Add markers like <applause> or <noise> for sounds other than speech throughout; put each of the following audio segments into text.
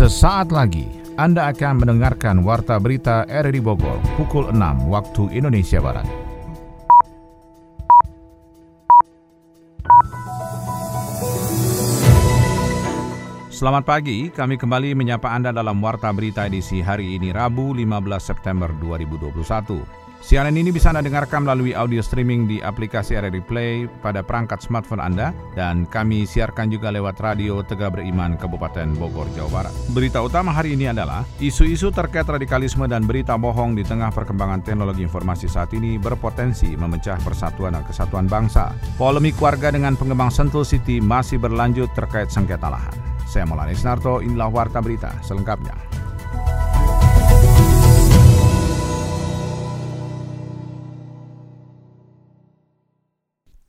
Sesaat lagi Anda akan mendengarkan Warta Berita RRI Bogor pukul 6 waktu Indonesia Barat. Selamat pagi, kami kembali menyapa Anda dalam Warta Berita edisi hari ini Rabu 15 September 2021. Siaran ini bisa Anda dengarkan melalui audio streaming di aplikasi RRI Play pada perangkat smartphone Anda dan kami siarkan juga lewat radio Tegak Beriman Kabupaten Bogor, Jawa Barat. Berita utama hari ini adalah isu-isu terkait radikalisme dan berita bohong di tengah perkembangan teknologi informasi saat ini berpotensi memecah persatuan dan kesatuan bangsa. Polemik warga dengan pengembang Sentul City masih berlanjut terkait sengketa lahan. Saya Maulana Isnarto, inilah Warta Berita selengkapnya.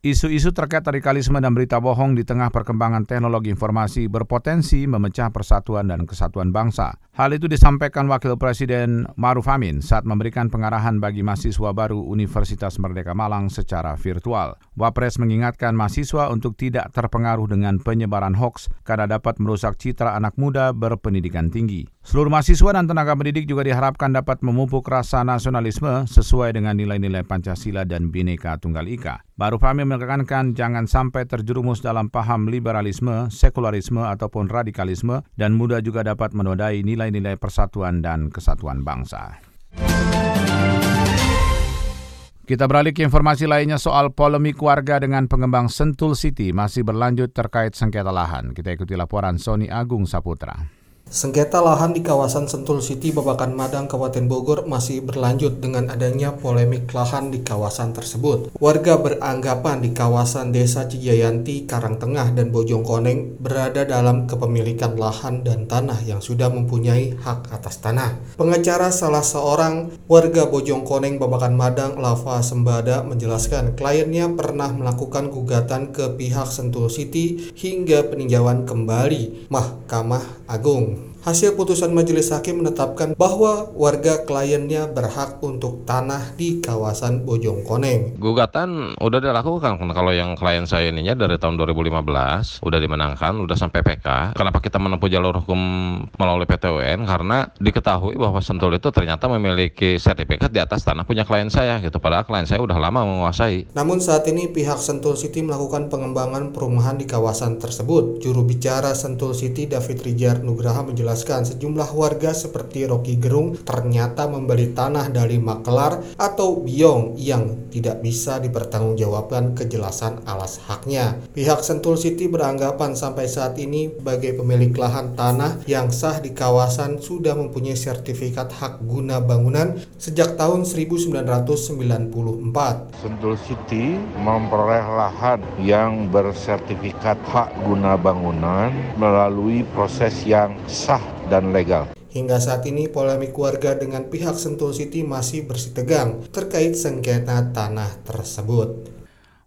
Isu-isu terkait radikalisme dan berita bohong di tengah perkembangan teknologi informasi berpotensi memecah persatuan dan kesatuan bangsa. Hal itu disampaikan Wakil Presiden Maruf Amin saat memberikan pengarahan bagi mahasiswa baru Universitas Merdeka Malang secara virtual. Wapres mengingatkan mahasiswa untuk tidak terpengaruh dengan penyebaran hoax karena dapat merusak citra anak muda berpendidikan tinggi. Seluruh mahasiswa dan tenaga pendidik juga diharapkan dapat memupuk rasa nasionalisme sesuai dengan nilai-nilai Pancasila dan Bhinneka Tunggal Ika. Baru Amin menekankan jangan sampai terjerumus dalam paham liberalisme, sekularisme, ataupun radikalisme dan mudah juga dapat menodai nilai-nilai persatuan dan kesatuan bangsa. Kita beralih ke informasi lainnya soal polemik warga dengan pengembang Sentul City masih berlanjut terkait sengketa lahan. Kita ikuti laporan Sony Agung Saputra. Sengketa lahan di kawasan Sentul City, Babakan Madang, Kabupaten Bogor masih berlanjut dengan adanya polemik lahan di kawasan tersebut. Warga beranggapan di kawasan Desa Cijayanti, Karangtengah, dan Bojongkoneng berada dalam kepemilikan lahan dan tanah yang sudah mempunyai hak atas tanah. Pengacara salah seorang warga Bojongkoneng, Babakan Madang, Lava Sembada menjelaskan kliennya pernah melakukan gugatan ke pihak Sentul City hingga peninjauan kembali Mahkamah Agung. Hasil putusan majelis hakim menetapkan bahwa warga kliennya berhak untuk tanah di kawasan Bojongkoneng. Gugatan udah dilakukan kalau yang klien saya ininya dari tahun 2015 udah dimenangkan, udah sampai PK. Kenapa kita menempuh jalur hukum melalui PTUN? Karena diketahui bahwa Sentul itu ternyata memiliki sertifikat di atas tanah punya klien saya gitu. Padahal klien saya udah lama menguasai. Namun saat ini pihak Sentul City melakukan pengembangan perumahan di kawasan tersebut. Juru bicara Sentul City David Rijar Nugraha menjelaskan menjelaskan sejumlah warga seperti Rocky Gerung ternyata membeli tanah dari makelar atau biong yang tidak bisa dipertanggungjawabkan kejelasan alas haknya. Pihak Sentul City beranggapan sampai saat ini sebagai pemilik lahan tanah yang sah di kawasan sudah mempunyai sertifikat hak guna bangunan sejak tahun 1994. Sentul City memperoleh lahan yang bersertifikat hak guna bangunan melalui proses yang sah dan legal. Hingga saat ini polemik warga dengan pihak Sentul City masih bersitegang terkait sengketa tanah tersebut.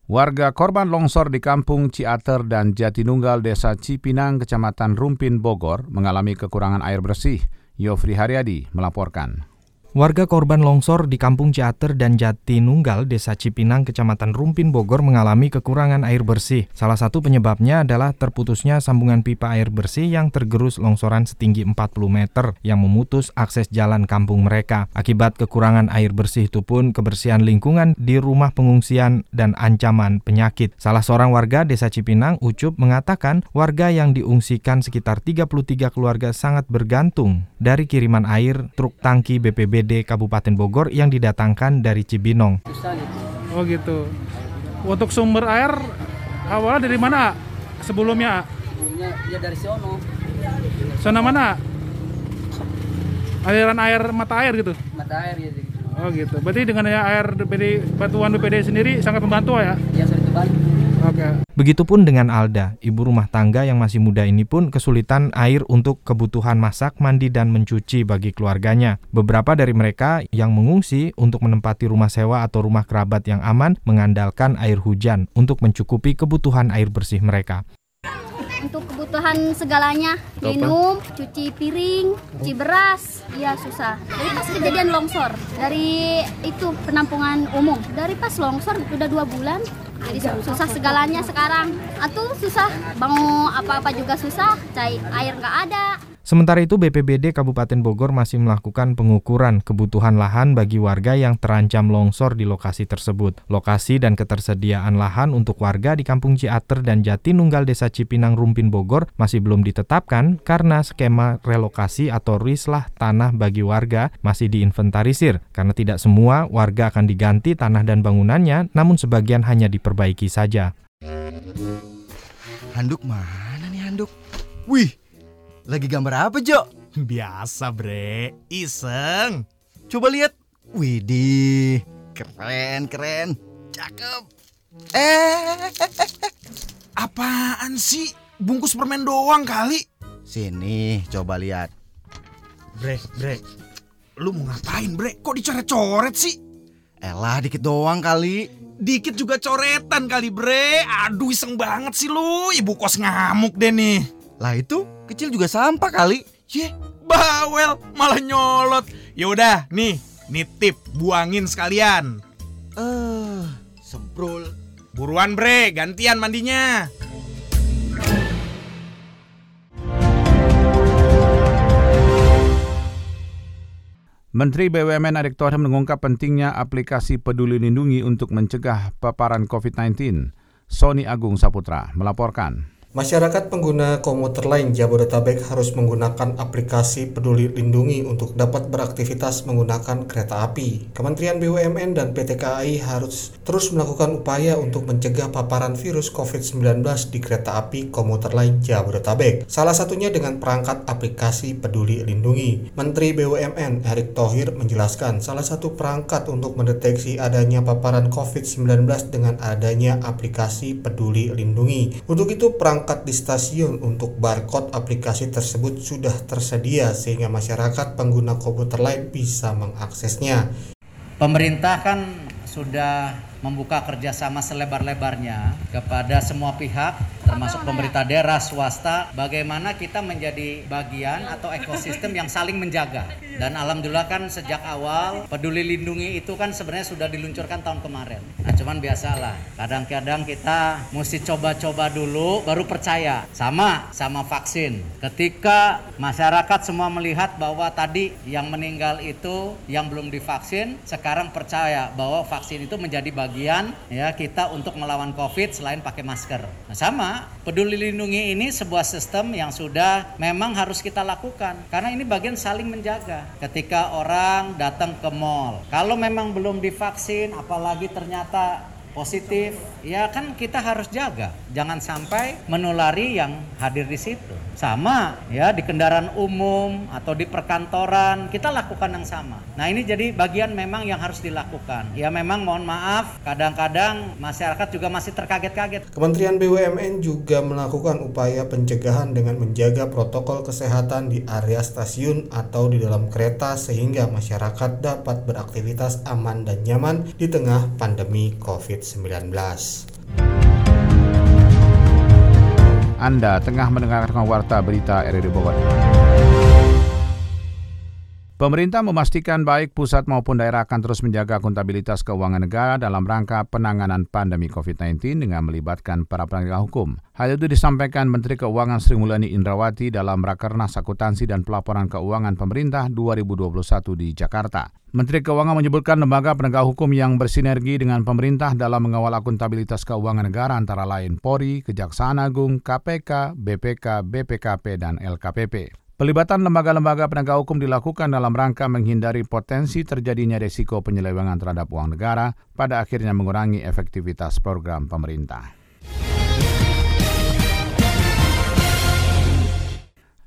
Warga korban longsor di Kampung Ciater dan Jatinunggal Desa Cipinang, Kecamatan Rumpin, Bogor mengalami kekurangan air bersih. Yofri Haryadi melaporkan. Warga korban longsor di Kampung Ciater dan Jatinunggal, Desa Cipinang, Kecamatan Rumpin, Bogor mengalami kekurangan air bersih. Salah satu penyebabnya adalah terputusnya sambungan pipa air bersih yang tergerus longsoran setinggi 40 meter yang memutus akses jalan kampung mereka. Akibat kekurangan air bersih itu pun kebersihan lingkungan di rumah pengungsian dan ancaman penyakit. Salah seorang warga Desa Cipinang, Ucup, mengatakan warga yang diungsikan sekitar 33 keluarga sangat bergantung dari kiriman air truk tangki BPBD BPBD Kabupaten Bogor yang didatangkan dari Cibinong. Oh gitu. Untuk sumber air awalnya dari mana sebelumnya? Sebelumnya ya dari sono. Sono mana? Aliran air mata air gitu? Mata air ya. Gitu. Oh gitu. Berarti dengan ya air BPD batuan BPD sendiri sangat membantu ya? Ya sangat membantu. Begitupun dengan Alda, ibu rumah tangga yang masih muda ini pun kesulitan air untuk kebutuhan masak, mandi, dan mencuci bagi keluarganya. Beberapa dari mereka yang mengungsi untuk menempati rumah sewa atau rumah kerabat yang aman mengandalkan air hujan untuk mencukupi kebutuhan air bersih mereka untuk kebutuhan segalanya. Minum cuci piring cuci beras. Ya susah. Dari pas kejadian longsor dari itu penampungan umum. Dari pas longsor udah dua bulan jadi susah segalanya sekarang. Atau susah mau apa-apa juga susah cair air nggak ada Sementara itu BPBD Kabupaten Bogor masih melakukan pengukuran kebutuhan lahan bagi warga yang terancam longsor di lokasi tersebut. Lokasi dan ketersediaan lahan untuk warga di Kampung Ciater dan Jatinunggal Desa Cipinang Rumpin Bogor masih belum ditetapkan karena skema relokasi atau rislah tanah bagi warga masih diinventarisir karena tidak semua warga akan diganti tanah dan bangunannya namun sebagian hanya diperbaiki saja. Handuk mana nih handuk? Wih, lagi gambar apa, Jo? <laughs> Biasa, Bre. Iseng. Coba lihat. Widih, keren, keren. Cakep. Eh, apaan sih? Bungkus permen doang kali. Sini, coba lihat. Bre, Bre. Lu mau ngapain, Bre? Kok dicoret-coret sih? Elah, dikit doang kali. Dikit juga coretan kali, Bre. Aduh, iseng banget sih lu. Ibu kos ngamuk deh nih. Lah itu kecil juga sampah kali. Ye, bawel malah nyolot. Ya udah, nih, nitip buangin sekalian. Eh, uh, semprol. Buruan bre, gantian mandinya. Menteri BUMN Erick Thohir mengungkap pentingnya aplikasi Peduli Lindungi untuk mencegah paparan COVID-19. Sony Agung Saputra melaporkan. Masyarakat pengguna komuter lain Jabodetabek harus menggunakan aplikasi Peduli Lindungi untuk dapat beraktivitas menggunakan kereta api. Kementerian BUMN dan PT KAI harus terus melakukan upaya untuk mencegah paparan virus COVID-19 di kereta api komuter lain Jabodetabek. Salah satunya dengan perangkat aplikasi Peduli Lindungi. Menteri BUMN Erick Thohir menjelaskan salah satu perangkat untuk mendeteksi adanya paparan COVID-19 dengan adanya aplikasi Peduli Lindungi. Untuk itu perangkat perangkat di stasiun untuk barcode aplikasi tersebut sudah tersedia sehingga masyarakat pengguna komputer lain bisa mengaksesnya. Pemerintah kan sudah membuka kerjasama selebar-lebarnya kepada semua pihak termasuk pemerintah daerah, swasta, bagaimana kita menjadi bagian atau <laughs> ekosistem yang saling menjaga. Dan alhamdulillah kan sejak awal peduli lindungi itu kan sebenarnya sudah diluncurkan tahun kemarin. Nah cuman biasalah, kadang-kadang kita mesti coba-coba dulu baru percaya. Sama sama vaksin. Ketika masyarakat semua melihat bahwa tadi yang meninggal itu yang belum divaksin, sekarang percaya bahwa vaksin itu menjadi bagian ya kita untuk melawan Covid selain pakai masker. Nah, sama, Peduli Lindungi ini sebuah sistem yang sudah memang harus kita lakukan karena ini bagian saling menjaga. Ketika orang datang ke mall, kalau memang belum divaksin apalagi ternyata positif, ya kan kita harus jaga. Jangan sampai menulari yang hadir di situ. Sama ya di kendaraan umum atau di perkantoran kita lakukan yang sama. Nah ini jadi bagian memang yang harus dilakukan. Ya memang mohon maaf kadang-kadang masyarakat juga masih terkaget-kaget. Kementerian BUMN juga melakukan upaya pencegahan dengan menjaga protokol kesehatan di area stasiun atau di dalam kereta sehingga masyarakat dapat beraktivitas aman dan nyaman di tengah pandemi COVID-19. Anda tengah mendengarkan warta berita RRI Bogor. Pemerintah memastikan baik pusat maupun daerah akan terus menjaga akuntabilitas keuangan negara dalam rangka penanganan pandemi COVID-19 dengan melibatkan para penegak hukum. Hal itu disampaikan Menteri Keuangan Sri Mulyani Indrawati dalam Rakernas Akuntansi dan Pelaporan Keuangan Pemerintah 2021 di Jakarta. Menteri Keuangan menyebutkan lembaga penegak hukum yang bersinergi dengan pemerintah dalam mengawal akuntabilitas keuangan negara antara lain Polri, Kejaksaan Agung, KPK, BPK, BPKP, dan LKPP. Pelibatan lembaga-lembaga penegak hukum dilakukan dalam rangka menghindari potensi terjadinya resiko penyelewengan terhadap uang negara, pada akhirnya mengurangi efektivitas program pemerintah.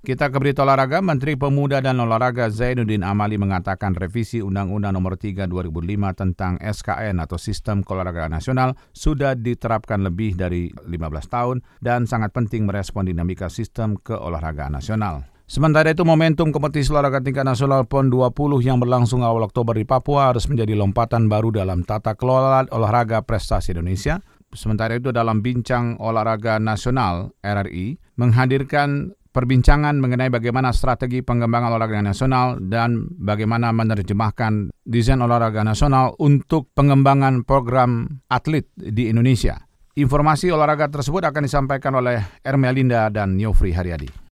Kita ke berita olahraga, Menteri Pemuda dan Olahraga Zainuddin Amali mengatakan revisi Undang-Undang Nomor 3 2005 tentang SKN atau Sistem Keolahragaan Nasional sudah diterapkan lebih dari 15 tahun dan sangat penting merespon dinamika sistem keolahragaan nasional. Sementara itu momentum kompetisi olahraga tingkat nasional PON 20 yang berlangsung awal Oktober di Papua harus menjadi lompatan baru dalam tata kelola olahraga prestasi Indonesia. Sementara itu dalam bincang olahraga nasional RRI menghadirkan perbincangan mengenai bagaimana strategi pengembangan olahraga nasional dan bagaimana menerjemahkan desain olahraga nasional untuk pengembangan program atlet di Indonesia. Informasi olahraga tersebut akan disampaikan oleh Ermelinda dan Nyofri Haryadi.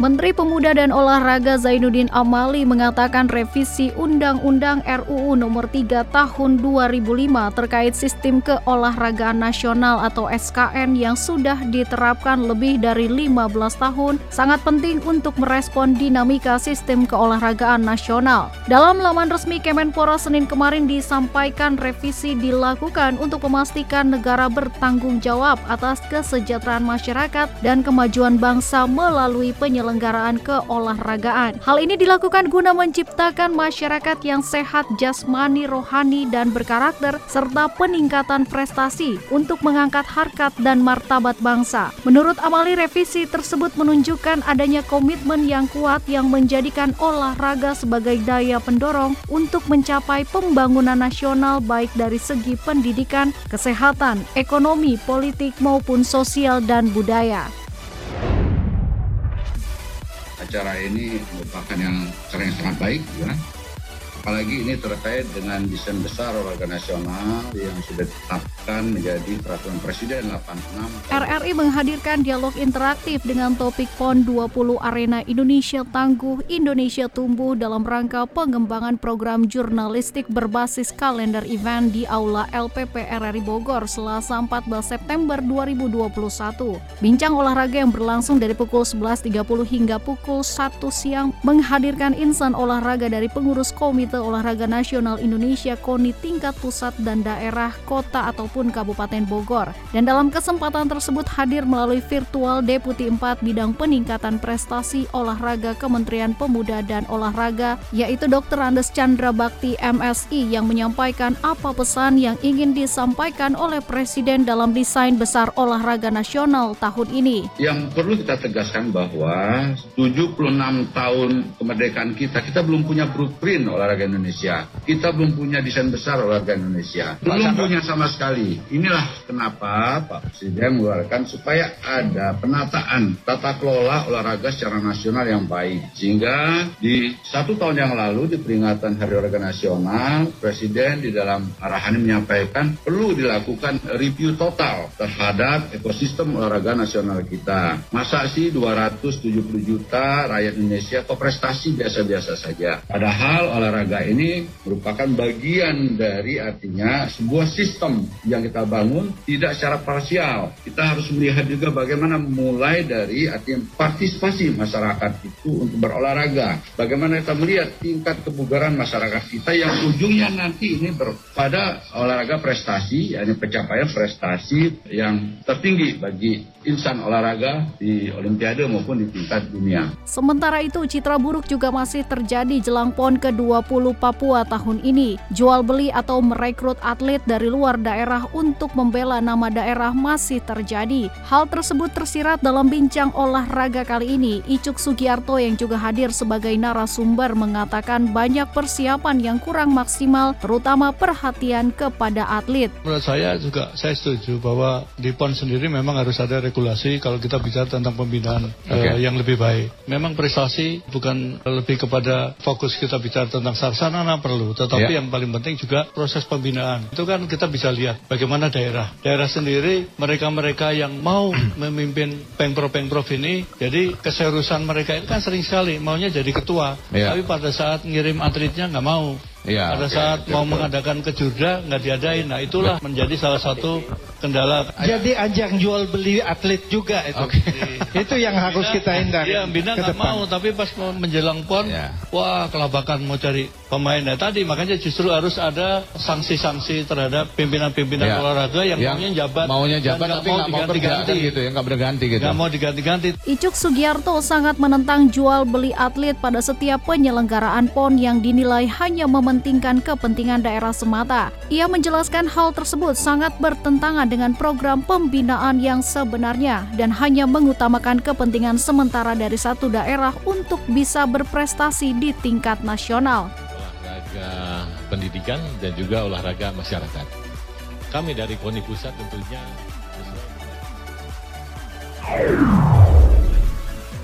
Menteri Pemuda dan Olahraga Zainuddin Amali mengatakan revisi Undang-Undang RUU Nomor 3 Tahun 2005 terkait sistem keolahragaan nasional atau SKN yang sudah diterapkan lebih dari 15 tahun sangat penting untuk merespon dinamika sistem keolahragaan nasional. Dalam laman resmi Kemenpora Senin kemarin disampaikan revisi dilakukan untuk memastikan negara bertanggung jawab atas kesejahteraan masyarakat dan kemajuan bangsa melalui penyelenggaraan keolahragaan. Hal ini dilakukan guna menciptakan masyarakat yang sehat jasmani, rohani, dan berkarakter serta peningkatan prestasi untuk mengangkat harkat dan martabat bangsa. Menurut Amali, revisi tersebut menunjukkan adanya komitmen yang kuat yang menjadikan olahraga sebagai daya pendorong untuk mencapai pembangunan nasional baik dari segi pendidikan, kesehatan, ekonomi, politik maupun sosial dan budaya. Acara ini merupakan yang yang sangat baik ya apalagi ini terkait dengan desain besar olahraga nasional yang sudah ditetapkan menjadi peraturan presiden 86. RRI menghadirkan dialog interaktif dengan topik PON 20 Arena Indonesia Tangguh Indonesia Tumbuh dalam rangka pengembangan program jurnalistik berbasis kalender event di Aula LPP RRI Bogor Selasa 14 September 2021. Bincang olahraga yang berlangsung dari pukul 11.30 hingga pukul 1 siang menghadirkan insan olahraga dari pengurus komite Komite Olahraga Nasional Indonesia KONI tingkat pusat dan daerah, kota ataupun Kabupaten Bogor. Dan dalam kesempatan tersebut hadir melalui virtual Deputi 4 bidang peningkatan prestasi olahraga Kementerian Pemuda dan Olahraga, yaitu Dr. Andes Chandra Bakti MSI yang menyampaikan apa pesan yang ingin disampaikan oleh Presiden dalam desain besar olahraga nasional tahun ini. Yang perlu kita tegaskan bahwa 76 tahun kemerdekaan kita, kita belum punya blueprint olahraga olahraga Indonesia. Kita belum punya desain besar olahraga Indonesia. Belum punya sama sekali. Inilah kenapa Pak Presiden mengeluarkan supaya ada penataan tata kelola olahraga secara nasional yang baik. Sehingga di satu tahun yang lalu di peringatan Hari Olahraga Nasional, Presiden di dalam arahannya menyampaikan perlu dilakukan review total terhadap ekosistem olahraga nasional kita. Masa sih 270 juta rakyat Indonesia kok prestasi biasa-biasa saja. Padahal olahraga olahraga ini merupakan bagian dari artinya sebuah sistem yang kita bangun tidak secara parsial. Kita harus melihat juga bagaimana mulai dari artinya partisipasi masyarakat itu untuk berolahraga. Bagaimana kita melihat tingkat kebugaran masyarakat kita yang ujungnya nanti ini pada olahraga prestasi, yakni pencapaian prestasi yang tertinggi bagi insan olahraga di Olimpiade maupun di tingkat dunia. Sementara itu, citra buruk juga masih terjadi jelang PON ke-20 Papua tahun ini. Jual beli atau merekrut atlet dari luar daerah untuk membela nama daerah masih terjadi. Hal tersebut tersirat dalam bincang olahraga kali ini. Icuk Sugiarto yang juga hadir sebagai narasumber mengatakan banyak persiapan yang kurang maksimal, terutama perhatian kepada atlet. Menurut saya juga saya setuju bahwa di PON sendiri memang harus ada regulasi kalau kita bicara tentang pembinaan okay. uh, yang lebih baik. Memang prestasi bukan lebih kepada fokus kita bicara tentang sarana perlu, tetapi yeah. yang paling penting juga proses pembinaan. Itu kan kita bisa lihat bagaimana daerah. Daerah sendiri mereka-mereka yang mau <clears throat> memimpin pengprov-pengprov ini, jadi keseriusan mereka itu kan sering sekali maunya jadi ketua, yeah. tapi pada saat ngirim atletnya nggak mau. Ya, Pada saat ya, mau ya, mengadakan kejurda nggak diadain, nah itulah menjadi salah satu kendala. Jadi ajang jual beli atlet juga itu. Okay. <laughs> itu yang harus kita hindari. Iya, Bina nggak mau, tapi pas menjelang pon, ya. wah kelabakan mau cari pemain. Nah tadi makanya justru harus ada sanksi-sanksi terhadap pimpinan-pimpinan ya. olahraga yang, yang maunya jabat, maunya jabat tapi nggak mau diganti-ganti gitu ya, nggak berganti gitu. Nggak mau diganti-ganti. Icuk Sugiarto sangat menentang jual beli atlet pada setiap penyelenggaraan pon yang dinilai hanya mem mementingkan kepentingan daerah semata. Ia menjelaskan hal tersebut sangat bertentangan dengan program pembinaan yang sebenarnya dan hanya mengutamakan kepentingan sementara dari satu daerah untuk bisa berprestasi di tingkat nasional. Pendidikan dan juga olahraga masyarakat. Kami dari KONI Pusat tentunya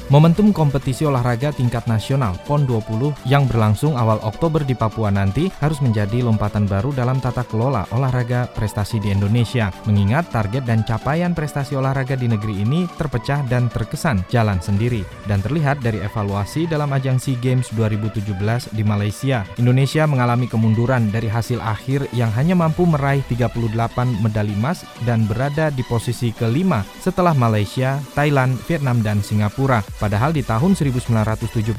Momentum kompetisi olahraga tingkat nasional PON 20 yang berlangsung awal Oktober di Papua nanti harus menjadi lompatan baru dalam tata kelola olahraga prestasi di Indonesia. Mengingat target dan capaian prestasi olahraga di negeri ini terpecah dan terkesan jalan sendiri dan terlihat dari evaluasi dalam ajang SEA Games 2017 di Malaysia. Indonesia mengalami kemunduran dari hasil akhir yang hanya mampu meraih 38 medali emas dan berada di posisi kelima setelah Malaysia, Thailand, Vietnam, dan Singapura. Padahal di tahun 1977,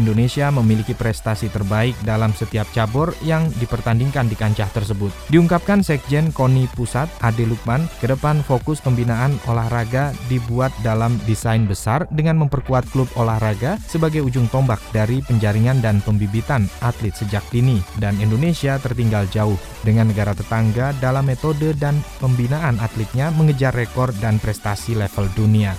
Indonesia memiliki prestasi terbaik dalam setiap cabur yang dipertandingkan di kancah tersebut. Diungkapkan Sekjen KONI Pusat, Ade Lukman, ke depan fokus pembinaan olahraga dibuat dalam desain besar dengan memperkuat klub olahraga sebagai ujung tombak dari penjaringan dan pembibitan atlet sejak dini. Dan Indonesia tertinggal jauh dengan negara tetangga dalam metode dan pembinaan atletnya mengejar rekor dan prestasi level dunia.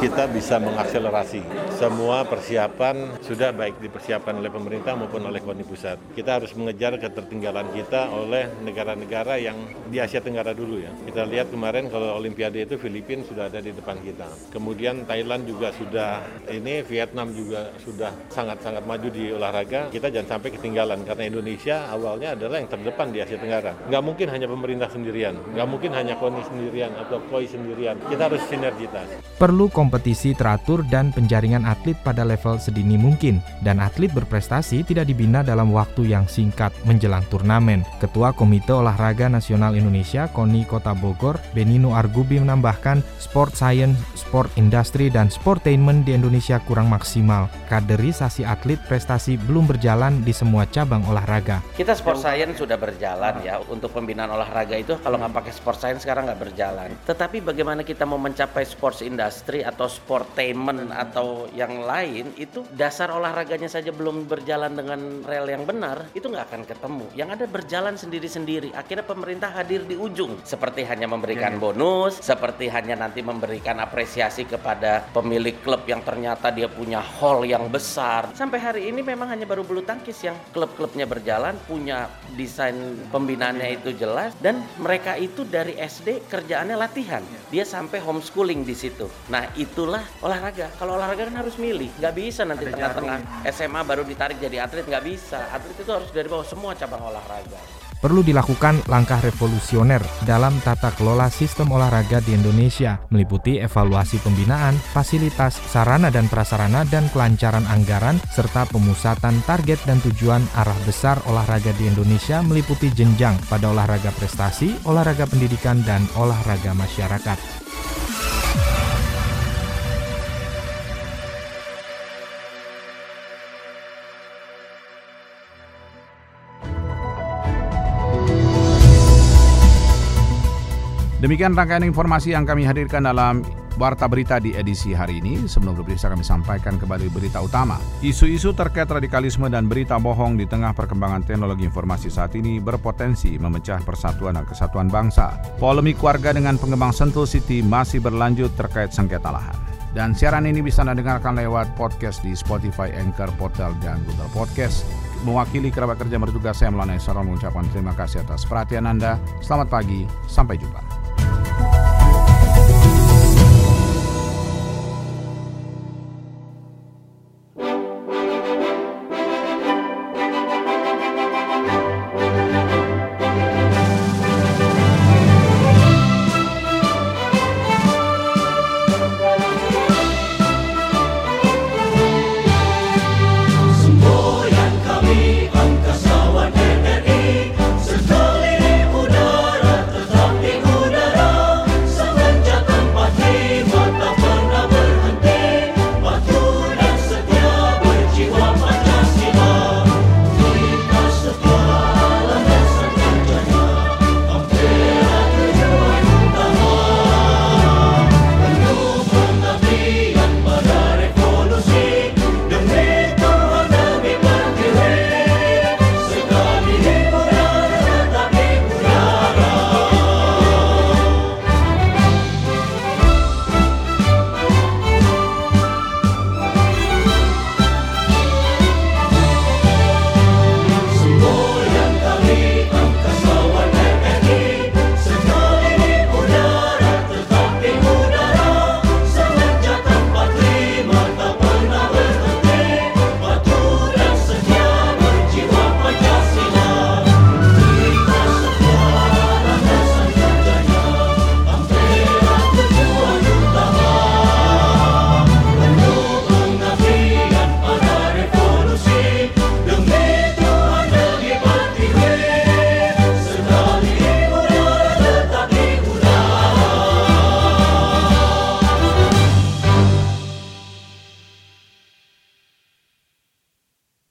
Kita bisa mengakselerasi semua persiapan sudah baik dipersiapkan oleh pemerintah maupun oleh KONI pusat. Kita harus mengejar ketertinggalan kita oleh negara-negara yang di Asia Tenggara dulu ya. Kita lihat kemarin kalau Olimpiade itu Filipina sudah ada di depan kita. Kemudian Thailand juga sudah ini, Vietnam juga sudah sangat-sangat maju di olahraga. Kita jangan sampai ketinggalan karena Indonesia awalnya adalah yang terdepan di Asia Tenggara. Nggak mungkin hanya pemerintah sendirian, nggak mungkin hanya KONI sendirian atau KOI sendirian. Kita harus sinergitas. Perlu kompetisi teratur dan penjaringan atlet pada level sedini mungkin dan atlet berprestasi tidak dibina dalam waktu yang singkat menjelang turnamen. Ketua Komite Olahraga Nasional Indonesia KONI Kota Bogor, Benino Argubi menambahkan sport science, sport industry dan sportainment di Indonesia kurang maksimal. Kaderisasi atlet prestasi belum berjalan di semua cabang olahraga. Kita sport science sudah berjalan ya untuk pembinaan olahraga itu kalau nggak pakai sport science sekarang nggak berjalan. Tetapi bagaimana kita mau mencapai sports industry atau sportainment atau yang lain itu dasar olahraganya saja belum berjalan dengan rel yang benar itu nggak akan ketemu. Yang ada berjalan sendiri-sendiri. Akhirnya pemerintah hadir di ujung seperti hanya memberikan bonus, seperti hanya nanti memberikan apresiasi kepada pemilik klub yang ternyata dia punya hall yang besar. Sampai hari ini memang hanya baru bulu tangkis yang klub-klubnya berjalan, punya desain pembinaannya itu jelas dan mereka itu dari SD kerjaannya latihan. Dia sampai homeschooling di situ. Nah, itulah olahraga. Kalau olahraga kan harus milih, nggak bisa nanti tengah-tengah SMA baru ditarik jadi atlet nggak bisa. Atlet itu harus dari bawah semua cabang olahraga perlu dilakukan langkah revolusioner dalam tata kelola sistem olahraga di Indonesia, meliputi evaluasi pembinaan, fasilitas, sarana dan prasarana, dan kelancaran anggaran, serta pemusatan target dan tujuan arah besar olahraga di Indonesia meliputi jenjang pada olahraga prestasi, olahraga pendidikan, dan olahraga masyarakat. Demikian rangkaian informasi yang kami hadirkan dalam Warta Berita di edisi hari ini. Sebelum berpisah kami sampaikan kembali berita utama. Isu-isu terkait radikalisme dan berita bohong di tengah perkembangan teknologi informasi saat ini berpotensi memecah persatuan dan kesatuan bangsa. Polemik warga dengan pengembang Sentul City masih berlanjut terkait sengketa lahan. Dan siaran ini bisa Anda dengarkan lewat podcast di Spotify, Anchor, Portal, dan Google Podcast. Mewakili kerabat kerja bertugas saya Melana Isra mengucapkan terima kasih atas perhatian Anda. Selamat pagi, sampai jumpa.